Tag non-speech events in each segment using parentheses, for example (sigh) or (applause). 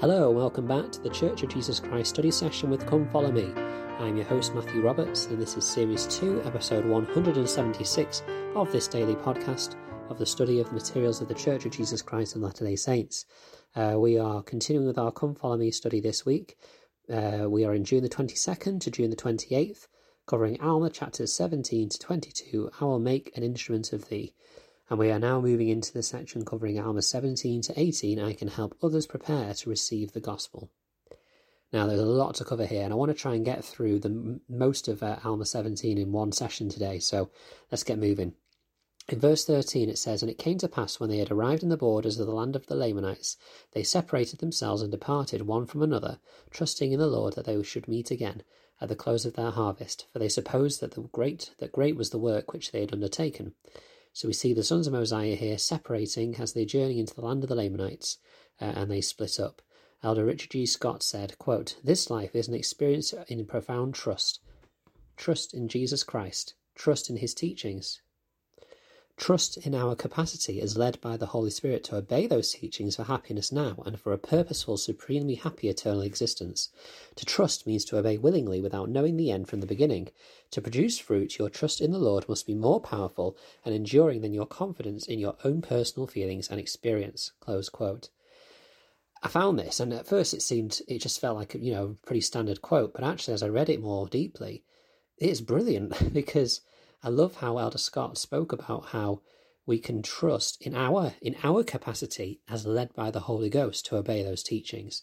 Hello, and welcome back to the Church of Jesus Christ study session with Come Follow Me. I'm your host, Matthew Roberts, and this is Series 2, Episode 176 of this daily podcast of the study of the materials of the Church of Jesus Christ and Latter day Saints. Uh, we are continuing with our Come Follow Me study this week. Uh, we are in June the 22nd to June the 28th, covering Alma chapters 17 to 22. I will make an instrument of thee. And we are now moving into the section covering Alma 17 to 18. I can help others prepare to receive the gospel. Now, there's a lot to cover here, and I want to try and get through the most of uh, Alma 17 in one session today. So let's get moving. In verse 13 it says, And it came to pass when they had arrived in the borders of the land of the Lamanites, they separated themselves and departed one from another, trusting in the Lord that they should meet again at the close of their harvest, for they supposed that the great that great was the work which they had undertaken. So we see the sons of Mosiah here separating as they journey into the land of the Lamanites, uh, and they split up. Elder Richard G. Scott said, quote, This life is an experience in profound trust. Trust in Jesus Christ. Trust in his teachings. Trust in our capacity as led by the Holy Spirit to obey those teachings for happiness now and for a purposeful, supremely happy eternal existence. To trust means to obey willingly without knowing the end from the beginning. To produce fruit, your trust in the Lord must be more powerful and enduring than your confidence in your own personal feelings and experience. Close quote. I found this, and at first it seemed, it just felt like, you know, a pretty standard quote, but actually, as I read it more deeply, it's brilliant (laughs) because I love how Elder Scott spoke about how we can trust in our in our capacity as led by the Holy Ghost to obey those teachings.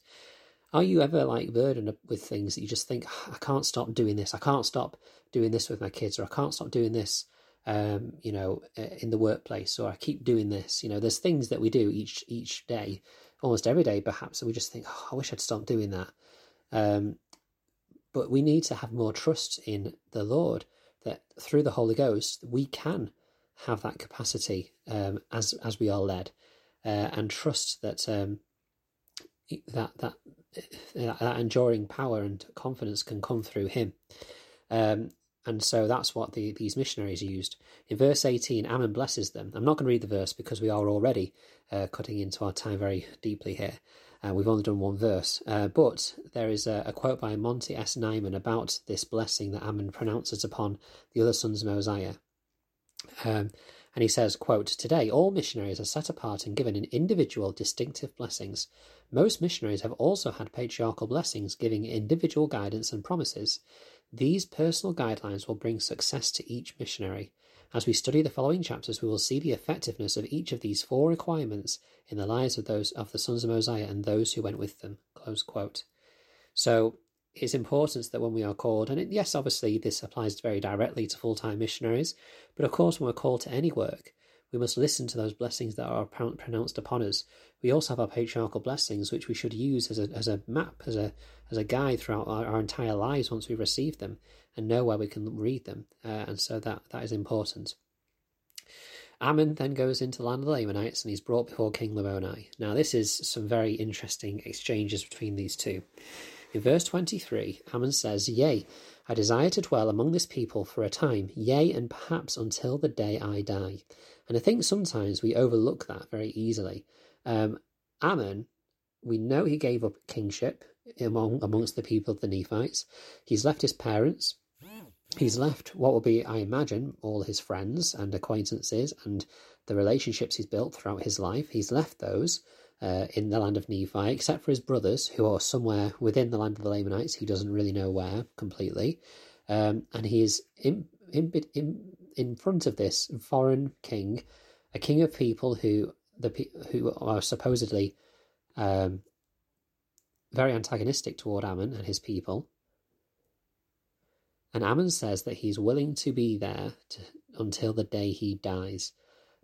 Are you ever like burdened with things that you just think I can't stop doing this, I can't stop doing this with my kids, or I can't stop doing this, um, you know, in the workplace, or I keep doing this. You know, there's things that we do each each day, almost every day, perhaps, that we just think, oh, I wish I'd stop doing that. Um, but we need to have more trust in the Lord that through the Holy Ghost we can have that capacity um, as as we are led, uh, and trust that um, that that that enduring power and confidence can come through Him. Um, and so that's what the, these missionaries used. In verse 18, Ammon blesses them. I'm not going to read the verse because we are already uh, cutting into our time very deeply here. Uh, we've only done one verse, uh, but there is a, a, quote by Monte S. Nyman about this blessing that Ammon pronounces upon the other sons of Mosiah. Um, and he says, quote, Today all missionaries are set apart and given in individual distinctive blessings. Most missionaries have also had patriarchal blessings, giving individual guidance and promises. These personal guidelines will bring success to each missionary. As we study the following chapters, we will see the effectiveness of each of these four requirements in the lives of those of the sons of Mosiah and those who went with them. So it's important that when we are called, and it, yes, obviously this applies very directly to full time missionaries, but of course, when we're called to any work, we must listen to those blessings that are pronounced upon us. We also have our patriarchal blessings, which we should use as a, as a map, as a as a guide throughout our, our entire lives once we receive them and know where we can read them. Uh, and so that, that is important. Ammon then goes into the land of the Lamanites and he's brought before King Lamoni. Now, this is some very interesting exchanges between these two. In verse 23, Ammon says, Yea, I desire to dwell among this people for a time, yea, and perhaps until the day I die. And I think sometimes we overlook that very easily. Um, Ammon, we know he gave up kingship among amongst the people of the Nephites. He's left his parents. He's left what will be, I imagine, all his friends and acquaintances and the relationships he's built throughout his life. He's left those uh, in the land of Nephi, except for his brothers, who are somewhere within the land of the Lamanites. He doesn't really know where completely. Um, and he is in, in, in, in front of this foreign king, a king of people who the who are supposedly um, very antagonistic toward Ammon and his people. And Ammon says that he's willing to be there to, until the day he dies.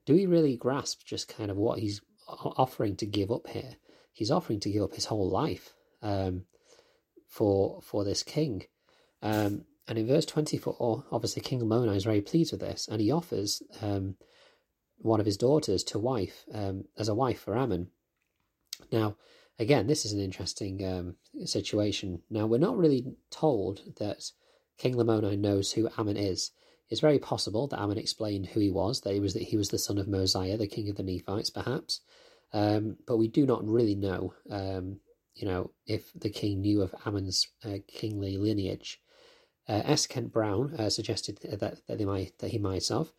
Do we really grasp just kind of what he's offering to give up here? He's offering to give up his whole life um, for for this king. Um, and in verse 24, obviously King Lamoni is very pleased with this, and he offers um, one of his daughters to wife um, as a wife for Ammon. Now, again, this is an interesting um, situation. Now, we're not really told that King Lamoni knows who Ammon is. It's very possible that Ammon explained who he was, that he was that he was the son of Mosiah, the king of the Nephites, perhaps. Um, but we do not really know um, you know, if the king knew of Ammon's uh, kingly lineage. Uh, S. Kent Brown uh, suggested that, that, might, that he might have.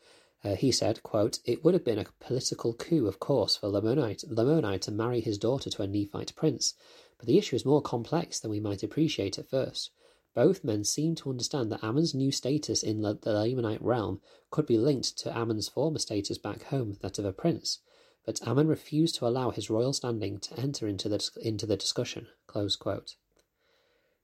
Uh, he said, quote, It would have been a political coup, of course, for Lamoni, Lamoni to marry his daughter to a Nephite prince, but the issue is more complex than we might appreciate at first. Both men seem to understand that Ammon's new status in the Lamanite realm could be linked to Ammon's former status back home, that of a prince, but Ammon refused to allow his royal standing to enter into the, into the discussion.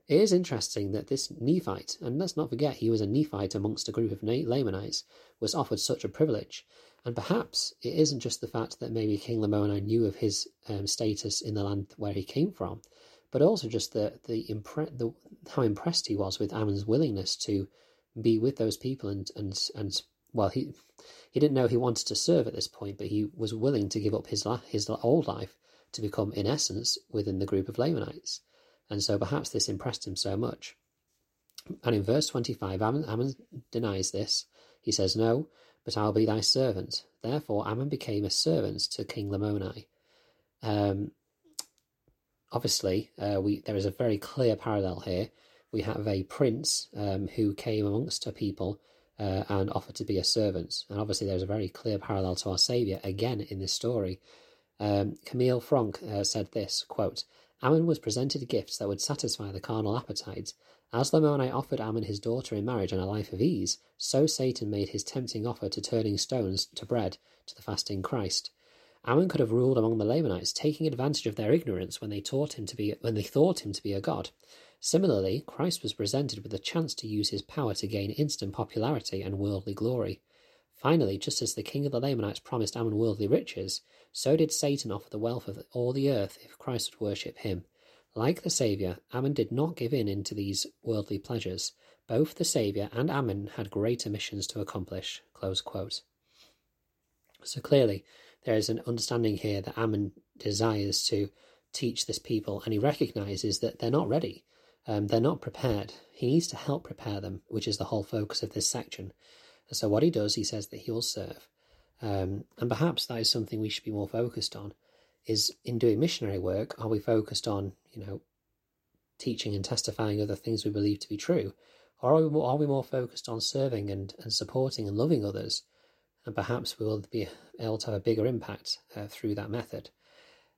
It is interesting that this Nephite, and let's not forget he was a Nephite amongst a group of Lamanites, was offered such a privilege. And perhaps it isn't just the fact that maybe King Lamoni knew of his um, status in the land where he came from, but also just the the, impre- the how impressed he was with Ammon's willingness to be with those people and and and well he he didn't know he wanted to serve at this point, but he was willing to give up his la- his old life to become in essence within the group of Lamanites and so perhaps this impressed him so much. And in verse 25, Ammon, Ammon denies this. He says, No, but I'll be thy servant. Therefore, Ammon became a servant to King Lamoni. Um, obviously, uh, we there is a very clear parallel here. We have a prince um, who came amongst a people uh, and offered to be a servant. And obviously, there's a very clear parallel to our Saviour again in this story. Um, Camille Fronk uh, said this quote, Ammon was presented gifts that would satisfy the carnal appetites. As Lamoni offered Ammon his daughter in marriage and a life of ease, so Satan made his tempting offer to turning stones to bread to the fasting Christ. Ammon could have ruled among the Lamanites, taking advantage of their ignorance when they taught him to be when they thought him to be a god. Similarly, Christ was presented with a chance to use his power to gain instant popularity and worldly glory. Finally, just as the king of the Lamanites promised Ammon worldly riches, so did Satan offer the wealth of all the earth if Christ would worship him. Like the Saviour, Ammon did not give in into these worldly pleasures. Both the Saviour and Ammon had greater missions to accomplish. So clearly, there is an understanding here that Ammon desires to teach this people, and he recognizes that they're not ready. Um, they're not prepared. He needs to help prepare them, which is the whole focus of this section. And so, what he does, he says that he will serve. Um, and perhaps that is something we should be more focused on. Is in doing missionary work, are we focused on you know teaching and testifying other things we believe to be true, or are we more, are we more focused on serving and, and supporting and loving others? And perhaps we will be able to have a bigger impact uh, through that method.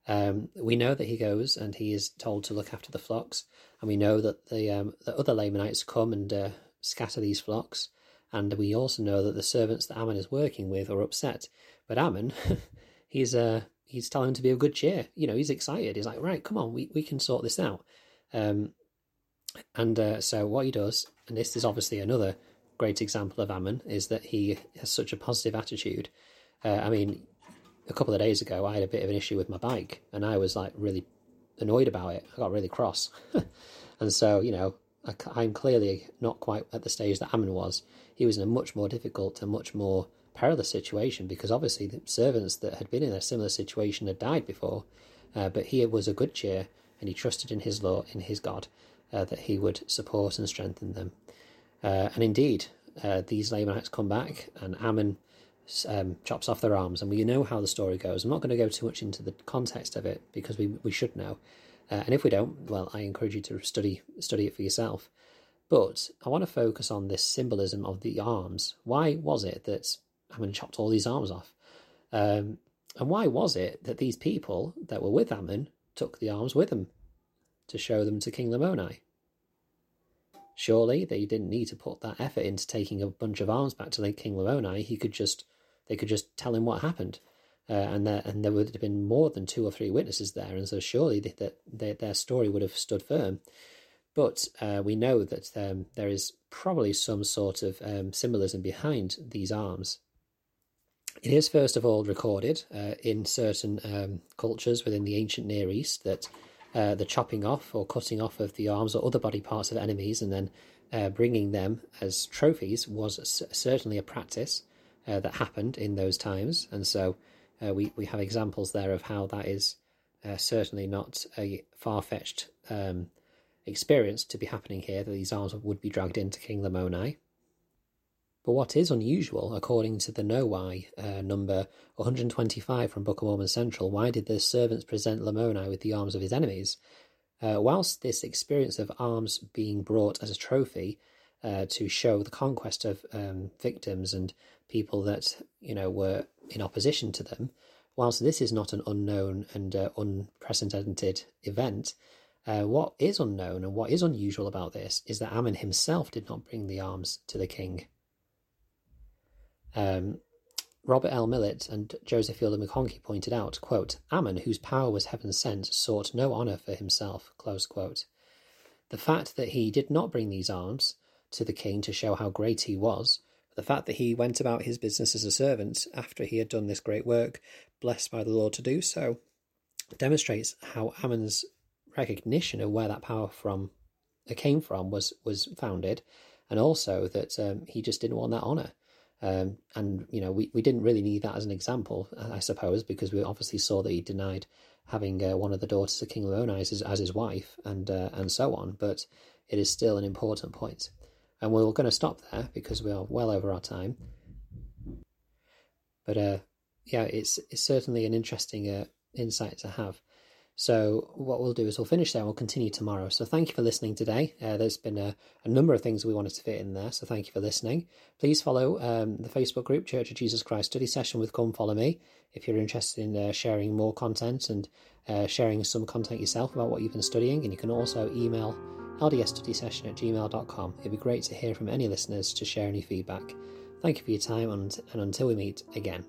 Um, we know that he goes and he is told to look after the flocks, and we know that the, um, the other Lamanites come and uh, scatter these flocks. And we also know that the servants that Ammon is working with are upset. But Ammon, (laughs) he's uh, he's telling them to be of good cheer. You know, he's excited. He's like, right, come on, we, we can sort this out. Um, and uh, so what he does, and this is obviously another great example of Ammon, is that he has such a positive attitude. Uh, I mean, a couple of days ago, I had a bit of an issue with my bike, and I was like really annoyed about it. I got really cross. (laughs) and so, you know, I'm clearly not quite at the stage that Ammon was. He was in a much more difficult and much more perilous situation because obviously the servants that had been in a similar situation had died before. Uh, but he was a good cheer and he trusted in his law, in his God, uh, that he would support and strengthen them. Uh, and indeed, uh, these Lamanites come back and Ammon um, chops off their arms. And we know how the story goes. I'm not going to go too much into the context of it because we, we should know. Uh, and if we don't, well, I encourage you to study study it for yourself. But I want to focus on this symbolism of the arms. Why was it that Ammon chopped all these arms off? Um, and why was it that these people that were with Ammon took the arms with them to show them to King Lamoni? Surely they didn't need to put that effort into taking a bunch of arms back to King Lamoni. He could just they could just tell him what happened uh, and there and there would have been more than two or three witnesses there, and so surely that they, their story would have stood firm. But uh, we know that um, there is probably some sort of um, symbolism behind these arms. It is first of all recorded uh, in certain um, cultures within the ancient Near East that uh, the chopping off or cutting off of the arms or other body parts of enemies and then uh, bringing them as trophies was certainly a practice uh, that happened in those times, and so uh, we, we have examples there of how that is uh, certainly not a far fetched um, experience to be happening here, that these arms would be dragged into King Lamoni. But what is unusual, according to the KnoWhy uh, number 125 from Book of Mormon Central, why did the servants present Lamoni with the arms of his enemies? Uh, whilst this experience of arms being brought as a trophy uh, to show the conquest of um, victims and people that you know were in opposition to them, whilst this is not an unknown and uh, unprecedented event, uh, what is unknown and what is unusual about this is that Ammon himself did not bring the arms to the king. Um, Robert L. Millett and Joseph Fielding McConkie pointed out, quote, Ammon, whose power was heaven sent, sought no honour for himself. close quote. The fact that he did not bring these arms to the king to show how great he was, the fact that he went about his business as a servant after he had done this great work, blessed by the Lord to do so, demonstrates how Ammon's recognition of where that power from uh, came from was was founded, and also that um, he just didn't want that honor. Um, and you know, we, we didn't really need that as an example, I suppose, because we obviously saw that he denied having uh, one of the daughters of King Lamoni as, as his wife, and uh, and so on. But it is still an important point, and we're going to stop there because we are well over our time. But uh, yeah, it's it's certainly an interesting uh, insight to have. So what we'll do is we'll finish there and we'll continue tomorrow. So thank you for listening today. Uh, there's been a, a, number of things we wanted to fit in there, so thank you for listening. Please follow um, the Facebook group Church of Jesus Christ Study Session with Come Follow Me if you're interested in uh, sharing more content and uh, sharing some content yourself about what you've been studying. And you can also email ldsstudysession at gmail.com. It'd be great to hear from any listeners to share any feedback. Thank you for your time and, and until we meet again.